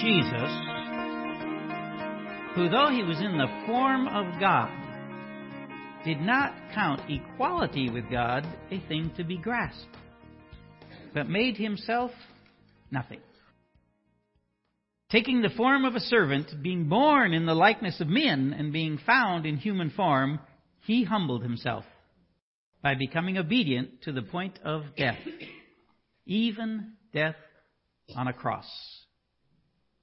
Jesus, who though he was in the form of God, did not count equality with God a thing to be grasped, but made himself nothing. Taking the form of a servant, being born in the likeness of men, and being found in human form, he humbled himself by becoming obedient to the point of death, even death on a cross.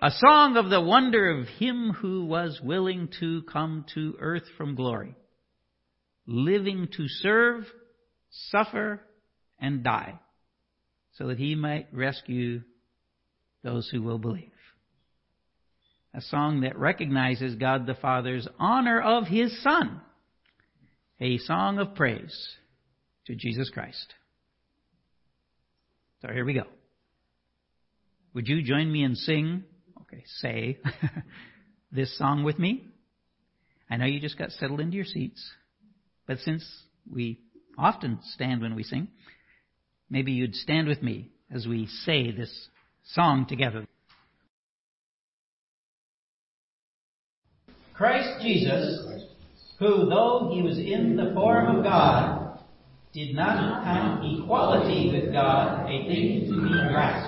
a song of the wonder of him who was willing to come to earth from glory, living to serve, suffer, and die, so that he might rescue those who will believe. A song that recognizes God the Father's honor of his Son. A song of praise to Jesus Christ. So here we go. Would you join me and sing, okay, say, this song with me? I know you just got settled into your seats, but since we often stand when we sing, maybe you'd stand with me as we say this song together. Christ Jesus, who though he was in the form of God, did not count equality with God a thing to be grasped,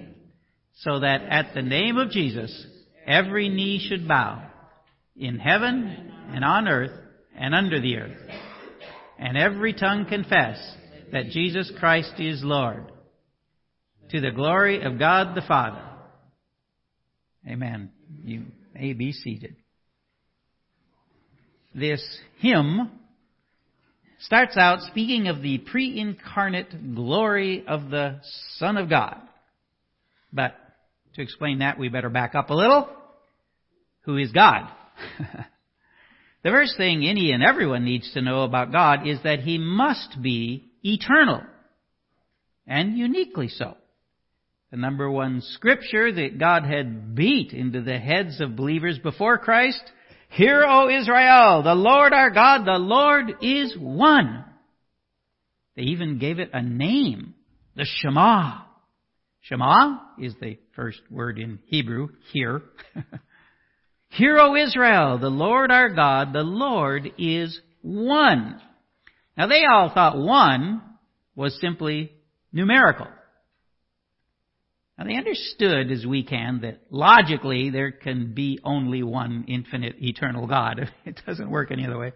so that at the name of Jesus every knee should bow, in heaven and on earth and under the earth, and every tongue confess that Jesus Christ is Lord, to the glory of God the Father. Amen. You may be seated. This hymn starts out speaking of the pre-incarnate glory of the Son of God. But to explain that, we better back up a little. Who is God? the first thing any and everyone needs to know about God is that He must be eternal. And uniquely so. The number one scripture that God had beat into the heads of believers before Christ Hear, O Israel, the Lord our God, the Lord is one. They even gave it a name, the Shema. Shema is the first word in Hebrew, hear. Hear, O Israel, the Lord our God, the Lord is one. Now they all thought one was simply numerical. Now they understood, as we can, that logically there can be only one infinite eternal God. It doesn't work any other way.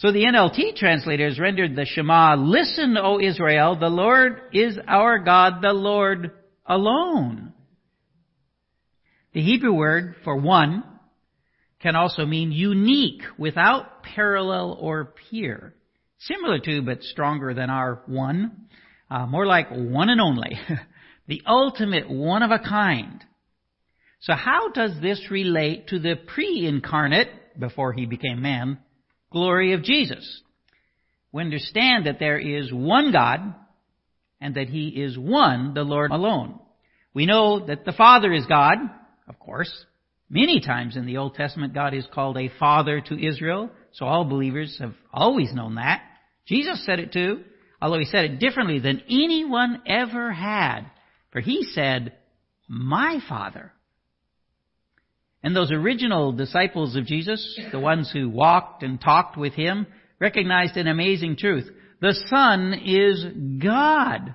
So the NLT translators rendered the Shema, Listen, O Israel, the Lord is our God, the Lord alone. The Hebrew word for one can also mean unique, without parallel or peer. Similar to, but stronger than our one. Uh, more like one and only. the ultimate one of a kind. So how does this relate to the pre-incarnate, before he became man, glory of Jesus? We understand that there is one God, and that he is one, the Lord alone. We know that the Father is God, of course. Many times in the Old Testament, God is called a father to Israel, so all believers have always known that. Jesus said it too, although he said it differently than anyone ever had. For he said, My Father. And those original disciples of Jesus, the ones who walked and talked with him, recognized an amazing truth. The Son is God.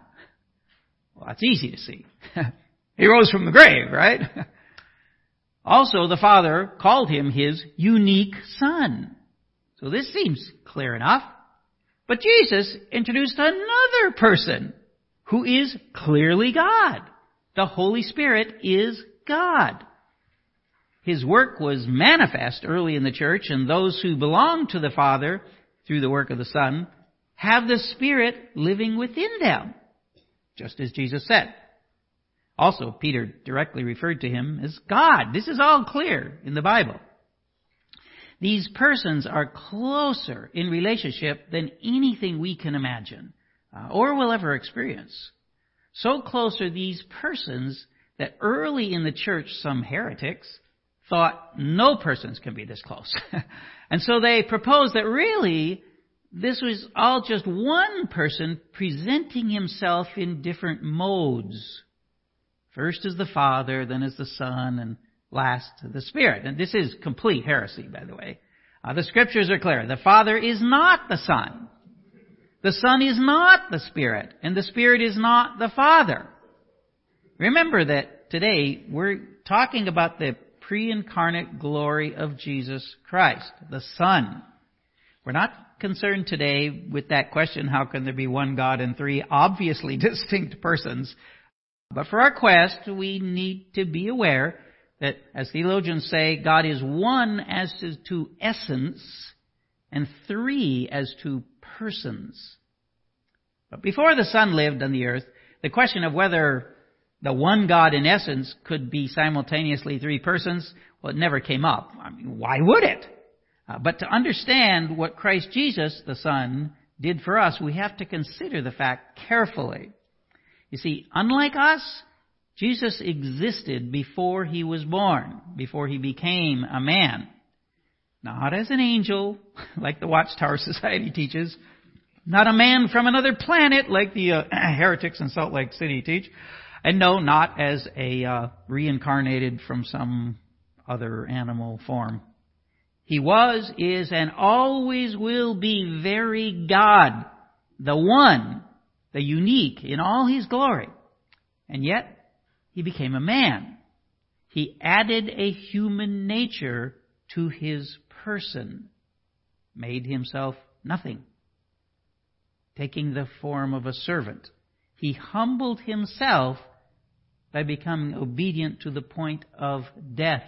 Well, that's easy to see. he rose from the grave, right? Also, the Father called him his unique Son. So this seems clear enough. But Jesus introduced another person who is clearly God. The Holy Spirit is God. His work was manifest early in the church, and those who belong to the Father through the work of the Son have the Spirit living within them, just as Jesus said. Also, Peter directly referred to him as God. This is all clear in the Bible. These persons are closer in relationship than anything we can imagine uh, or will ever experience. So close are these persons that early in the church some heretics thought no persons can be this close. and so they proposed that really this was all just one person presenting himself in different modes. First as the Father, then as the Son, and last the Spirit. And this is complete heresy, by the way. Uh, the scriptures are clear. The Father is not the Son. The Son is not the Spirit. And the Spirit is not the Father. Remember that today we're talking about the pre-incarnate glory of Jesus Christ, the Son. We're not concerned today with that question, how can there be one God and three obviously distinct persons? But for our quest, we need to be aware that, as theologians say, God is one as to essence and three as to persons. But before the Son lived on the earth, the question of whether the one God in essence could be simultaneously three persons, well, it never came up. I mean, why would it? Uh, but to understand what Christ Jesus, the Son, did for us, we have to consider the fact carefully. You see, unlike us, Jesus existed before he was born, before he became a man. Not as an angel, like the Watchtower Society teaches, not a man from another planet, like the uh, heretics in Salt Lake City teach, and no, not as a uh, reincarnated from some other animal form. He was, is, and always will be very God, the one, the unique in all his glory. And yet, he became a man. He added a human nature to his person, made himself nothing, taking the form of a servant. He humbled himself by becoming obedient to the point of death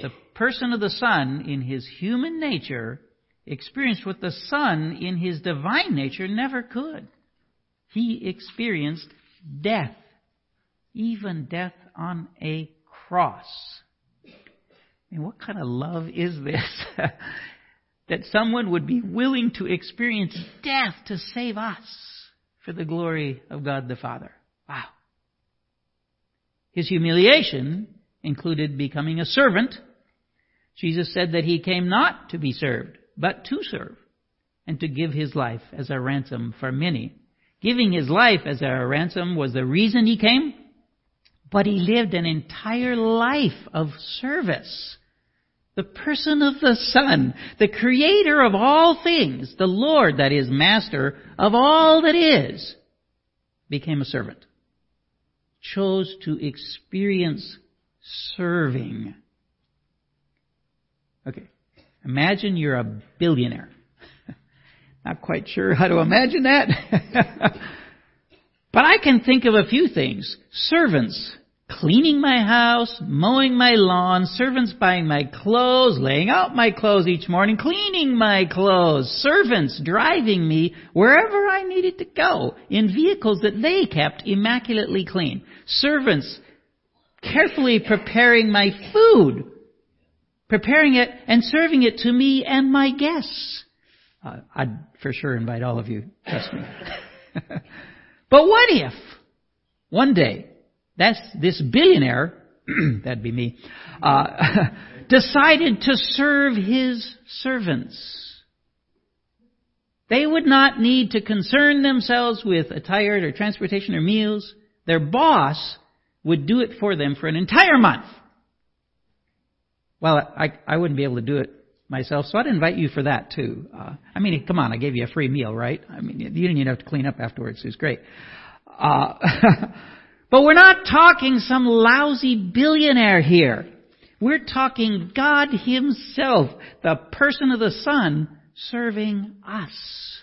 the person of the Son in his human nature experienced what the Son in his divine nature never could. He experienced death, even death on a cross. I mean, what kind of love is this? that someone would be willing to experience death to save us for the glory of God the Father. Wow. His humiliation included becoming a servant Jesus said that he came not to be served, but to serve, and to give his life as a ransom for many. Giving his life as a ransom was the reason he came, but he lived an entire life of service. The person of the Son, the creator of all things, the Lord that is master of all that is, became a servant. Chose to experience serving Okay. Imagine you're a billionaire. Not quite sure how to imagine that. but I can think of a few things. Servants cleaning my house, mowing my lawn, servants buying my clothes, laying out my clothes each morning, cleaning my clothes, servants driving me wherever I needed to go in vehicles that they kept immaculately clean. Servants carefully preparing my food preparing it and serving it to me and my guests. Uh, I'd for sure invite all of you, trust me. but what if one day that's this billionaire, that'd be me, uh, decided to serve his servants? They would not need to concern themselves with attire or transportation or meals. Their boss would do it for them for an entire month. Well, I, I wouldn't be able to do it myself, so I'd invite you for that too. Uh, I mean, come on, I gave you a free meal, right? I mean, you didn't even have to clean up afterwards. It was great. Uh, But we're not talking some lousy billionaire here. We're talking God Himself, the person of the Son, serving us.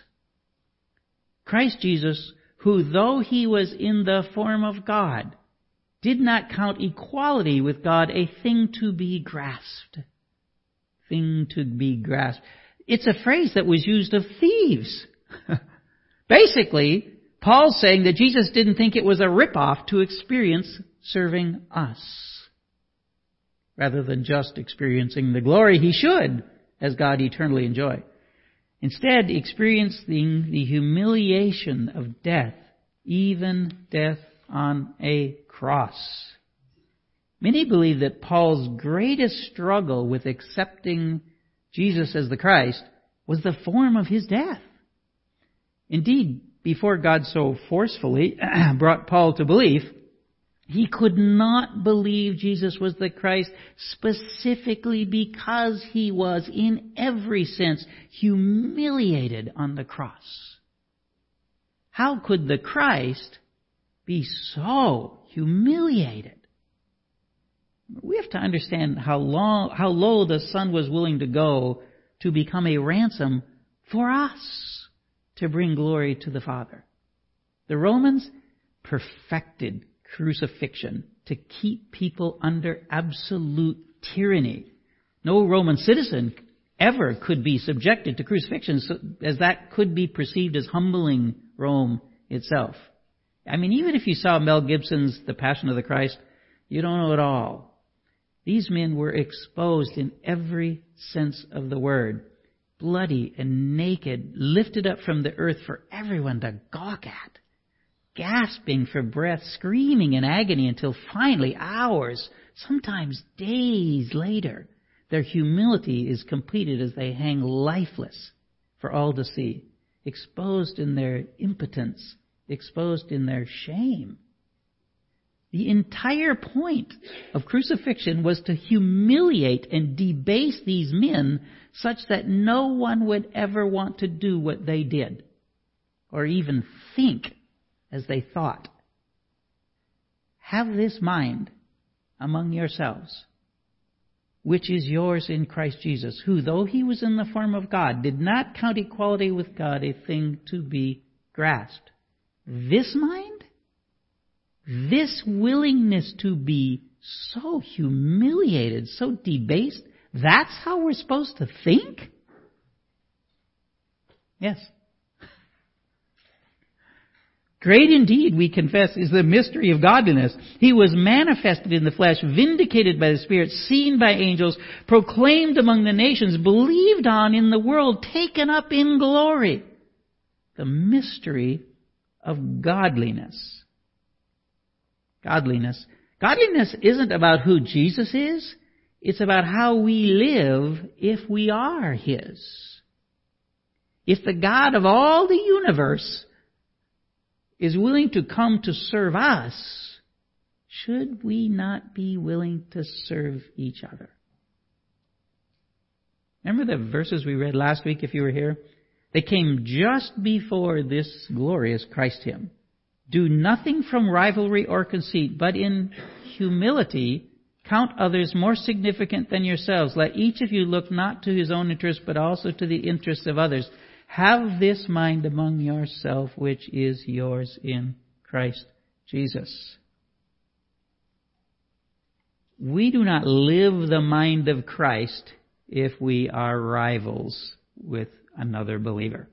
Christ Jesus, who though He was in the form of God, did not count equality with God a thing to be grasped. Thing to be grasped. It's a phrase that was used of thieves. Basically, Paul's saying that Jesus didn't think it was a ripoff to experience serving us. Rather than just experiencing the glory he should as God eternally enjoy. Instead, experiencing the humiliation of death, even death on a cross. Many believe that Paul's greatest struggle with accepting Jesus as the Christ was the form of his death. Indeed, before God so forcefully brought Paul to belief, he could not believe Jesus was the Christ specifically because he was, in every sense, humiliated on the cross. How could the Christ be so humiliated? We have to understand how, long, how low the Son was willing to go to become a ransom for us to bring glory to the Father. The Romans perfected crucifixion to keep people under absolute tyranny. No Roman citizen ever could be subjected to crucifixion as that could be perceived as humbling Rome itself. I mean, even if you saw Mel Gibson's The Passion of the Christ, you don't know it all. These men were exposed in every sense of the word, bloody and naked, lifted up from the earth for everyone to gawk at gasping for breath, screaming in agony until finally, hours, sometimes days later, their humility is completed as they hang lifeless for all to see, exposed in their impotence, exposed in their shame. The entire point of crucifixion was to humiliate and debase these men such that no one would ever want to do what they did or even think as they thought. Have this mind among yourselves, which is yours in Christ Jesus, who, though he was in the form of God, did not count equality with God a thing to be grasped. This mind, this willingness to be so humiliated, so debased, that's how we're supposed to think? Yes. Great indeed, we confess, is the mystery of godliness. He was manifested in the flesh, vindicated by the Spirit, seen by angels, proclaimed among the nations, believed on in the world, taken up in glory. The mystery of godliness. Godliness. Godliness isn't about who Jesus is. It's about how we live if we are His. If the God of all the universe is willing to come to serve us, should we not be willing to serve each other? Remember the verses we read last week if you were here? They came just before this glorious Christ hymn. Do nothing from rivalry or conceit, but in humility count others more significant than yourselves. Let each of you look not to his own interest, but also to the interests of others. Have this mind among yourself, which is yours in Christ Jesus. We do not live the mind of Christ if we are rivals with another believer.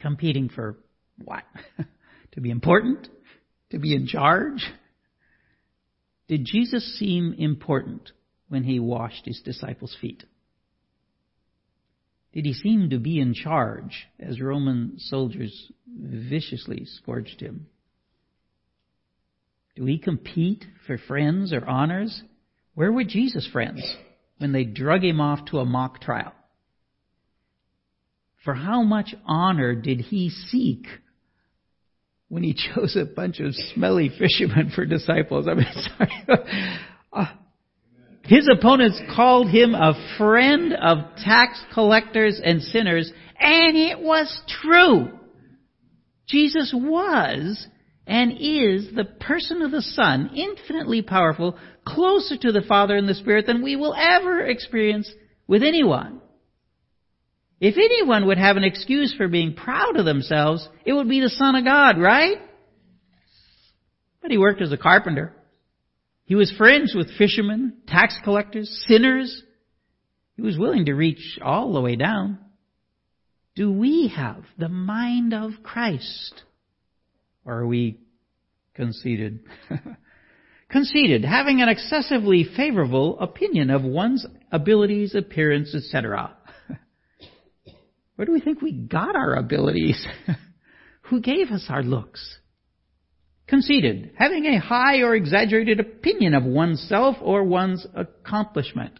Competing for what? to be important? To be in charge? Did Jesus seem important when he washed his disciples' feet? Did he seem to be in charge as Roman soldiers viciously scourged him? Do we compete for friends or honors? Where were Jesus' friends when they drug him off to a mock trial? For how much honor did he seek when he chose a bunch of smelly fishermen for disciples? I mean, sorry. Uh, his opponents called him a friend of tax collectors and sinners, and it was true. Jesus was and is the person of the Son, infinitely powerful, closer to the Father in the Spirit than we will ever experience with anyone. If anyone would have an excuse for being proud of themselves, it would be the Son of God, right? But he worked as a carpenter. He was friends with fishermen, tax collectors, sinners. He was willing to reach all the way down. Do we have the mind of Christ? Or are we conceited? conceited, having an excessively favorable opinion of one's abilities, appearance, etc. Where do we think we got our abilities? Who gave us our looks? Conceited, having a high or exaggerated opinion of oneself or one's accomplishment.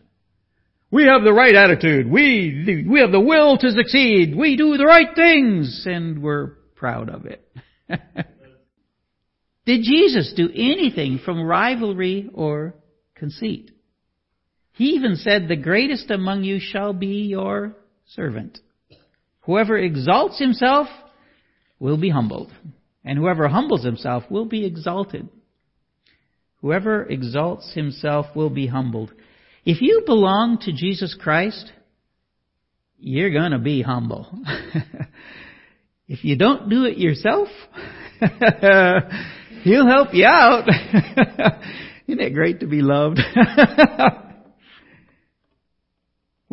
We have the right attitude. We, we have the will to succeed. We do the right things, and we're proud of it. Did Jesus do anything from rivalry or conceit? He even said, The greatest among you shall be your servant. Whoever exalts himself will be humbled, and whoever humbles himself will be exalted. Whoever exalts himself will be humbled. If you belong to Jesus Christ, you're going to be humble. if you don't do it yourself, he'll help you out. Isn't it great to be loved?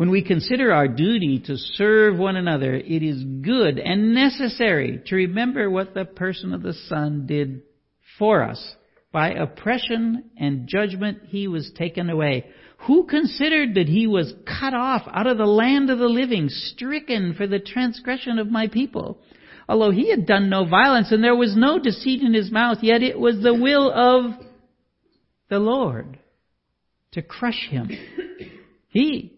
When we consider our duty to serve one another, it is good and necessary to remember what the person of the Son did for us. By oppression and judgment he was taken away. Who considered that he was cut off out of the land of the living, stricken for the transgression of my people? Although he had done no violence and there was no deceit in his mouth, yet it was the will of the Lord to crush him. He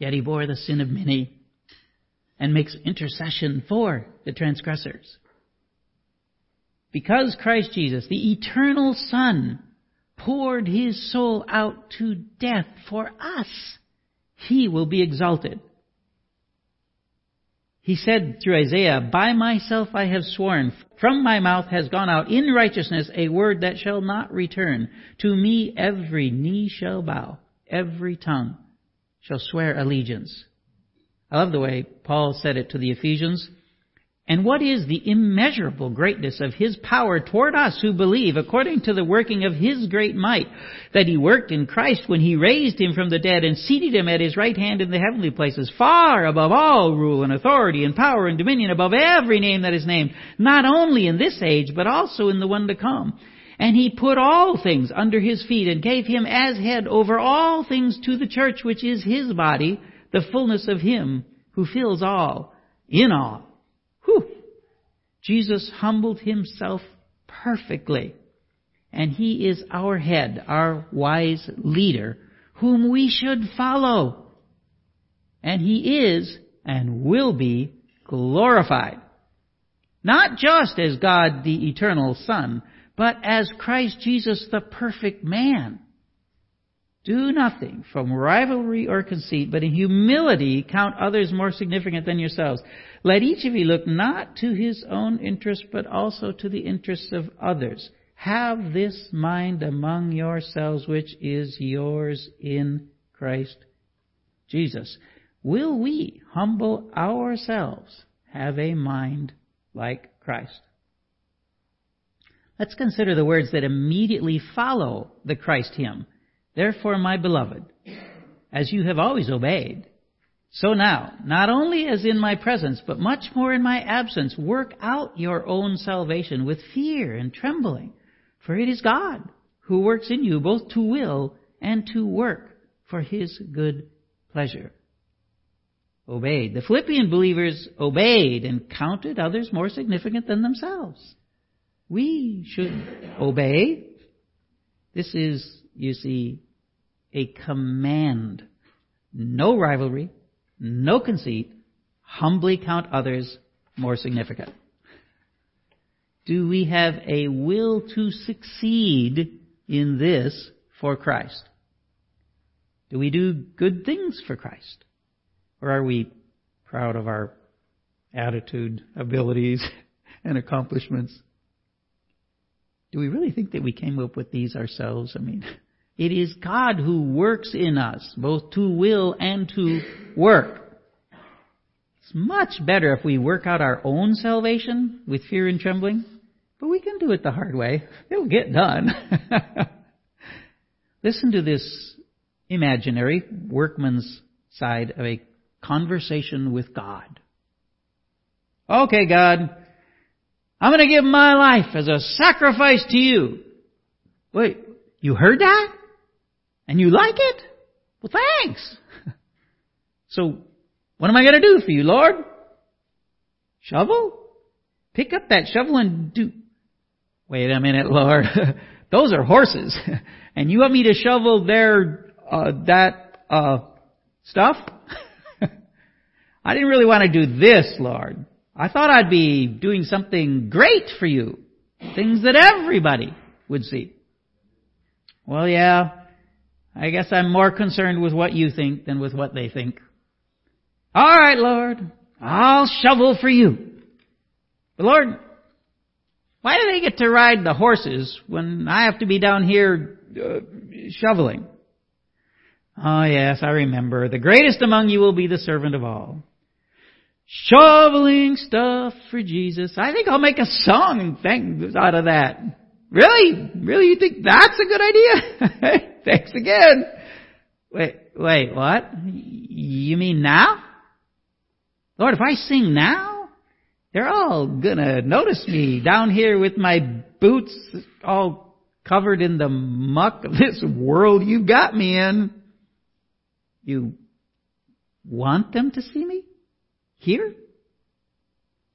Yet he bore the sin of many and makes intercession for the transgressors. Because Christ Jesus, the eternal Son, poured his soul out to death for us, he will be exalted. He said through Isaiah, By myself I have sworn, from my mouth has gone out in righteousness a word that shall not return. To me every knee shall bow, every tongue shall swear allegiance. I love the way Paul said it to the Ephesians. And what is the immeasurable greatness of His power toward us who believe according to the working of His great might that He worked in Christ when He raised Him from the dead and seated Him at His right hand in the heavenly places, far above all rule and authority and power and dominion, above every name that is named, not only in this age, but also in the one to come. And he put all things under his feet and gave him as head over all things to the church, which is his body, the fullness of him who fills all in all. Whew. Jesus humbled himself perfectly. And he is our head, our wise leader, whom we should follow. And he is and will be glorified. Not just as God the eternal Son, but as Christ Jesus the perfect man. Do nothing from rivalry or conceit, but in humility count others more significant than yourselves. Let each of you look not to his own interest, but also to the interests of others. Have this mind among yourselves, which is yours in Christ Jesus. Will we humble ourselves, have a mind like Christ? Let's consider the words that immediately follow the Christ hymn. Therefore, my beloved, as you have always obeyed, so now, not only as in my presence, but much more in my absence, work out your own salvation with fear and trembling. For it is God who works in you both to will and to work for his good pleasure. Obeyed. The Philippian believers obeyed and counted others more significant than themselves. We should obey This is, you see, a command. No rivalry, no conceit, humbly count others more significant. Do we have a will to succeed in this for Christ? Do we do good things for Christ? Or are we proud of our attitude, abilities, and accomplishments? Do we really think that we came up with these ourselves? I mean, it is God who works in us, both to will and to work. It's much better if we work out our own salvation with fear and trembling, but we can do it the hard way. It'll get done. Listen to this imaginary workman's side of a conversation with God. Okay, God, I'm going to give my life as a sacrifice to you. Wait, you heard that? And you like it? Well, thanks. so, what am I going to do for you, Lord? Shovel? Pick up that shovel and do. Wait a minute, Lord. Those are horses. and you want me to shovel their, uh, that, uh, stuff? I didn't really want to do this, Lord. I thought I'd be doing something great for you. Things that everybody would see. Well, yeah, I guess I'm more concerned with what you think than with what they think. Alright, Lord, I'll shovel for you. But Lord, why do they get to ride the horses when I have to be down here uh, shoveling? Oh yes, I remember. The greatest among you will be the servant of all shoveling stuff for Jesus. I think I'll make a song and thank, out of that. Really? Really? You think that's a good idea? Thanks again. Wait, wait, what? You mean now? Lord, if I sing now, they're all gonna notice me down here with my boots all covered in the muck of this world you've got me in. You want them to see me? Here?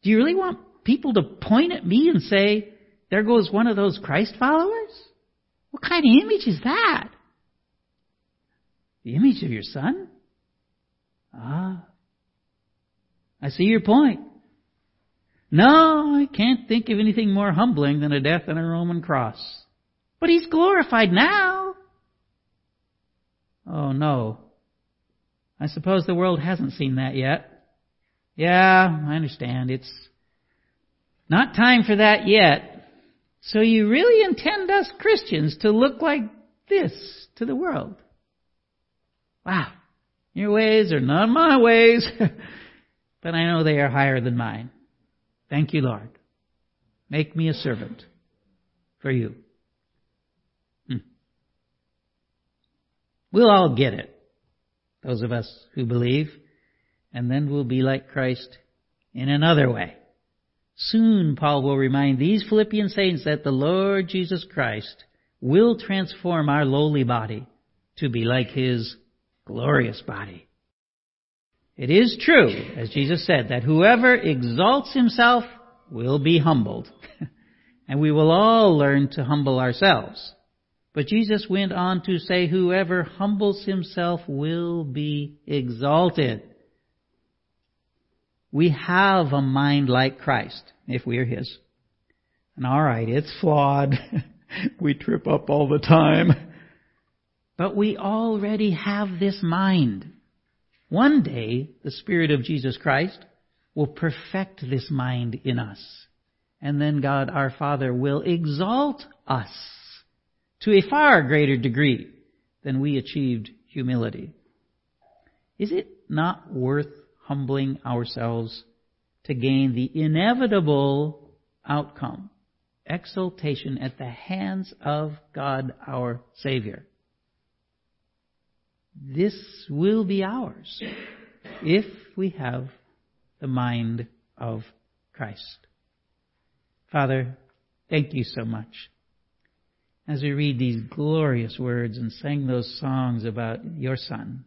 Do you really want people to point at me and say, there goes one of those Christ followers? What kind of image is that? The image of your son? Ah, I see your point. No, I can't think of anything more humbling than a death on a Roman cross. But he's glorified now. Oh no. I suppose the world hasn't seen that yet. Yeah, I understand. It's not time for that yet. So you really intend us Christians to look like this to the world? Wow. Your ways are not my ways, but I know they are higher than mine. Thank you, Lord. Make me a servant for you. Hmm. We'll all get it. Those of us who believe and then we'll be like Christ in another way. Soon Paul will remind these Philippian saints that the Lord Jesus Christ will transform our lowly body to be like His glorious body. It is true, as Jesus said, that whoever exalts himself will be humbled. and we will all learn to humble ourselves. But Jesus went on to say, whoever humbles himself will be exalted. We have a mind like Christ, if we are His. And alright, it's flawed. we trip up all the time. But we already have this mind. One day, the Spirit of Jesus Christ will perfect this mind in us. And then God our Father will exalt us to a far greater degree than we achieved humility. Is it not worth humbling ourselves to gain the inevitable outcome, exaltation at the hands of God our Savior. This will be ours if we have the mind of Christ. Father, thank you so much. As we read these glorious words and sing those songs about your Son,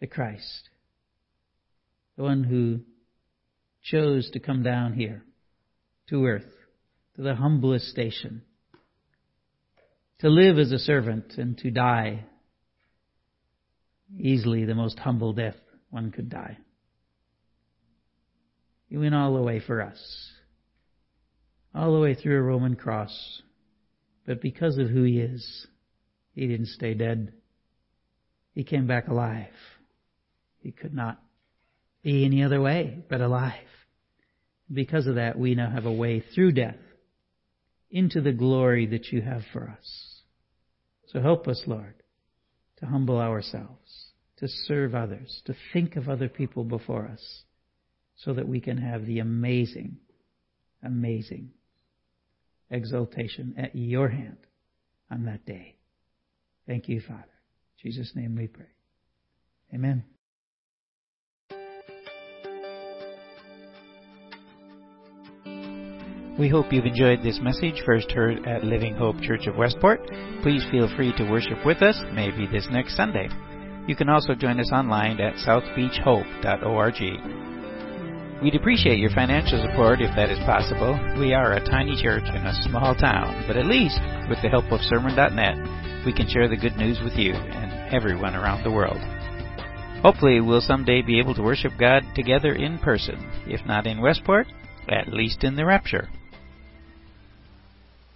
the Christ, the one who chose to come down here to earth, to the humblest station, to live as a servant and to die easily the most humble death one could die. He went all the way for us, all the way through a Roman cross. But because of who he is, he didn't stay dead. He came back alive. He could not be any other way but alive. Because of that, we now have a way through death into the glory that you have for us. So help us, Lord, to humble ourselves, to serve others, to think of other people before us, so that we can have the amazing, amazing exaltation at your hand on that day. Thank you, Father. In Jesus' name we pray. Amen. We hope you've enjoyed this message, first heard at Living Hope Church of Westport. Please feel free to worship with us, maybe this next Sunday. You can also join us online at southbeachhope.org. We'd appreciate your financial support if that is possible. We are a tiny church in a small town, but at least, with the help of Sermon.net, we can share the good news with you and everyone around the world. Hopefully, we'll someday be able to worship God together in person, if not in Westport, at least in the rapture.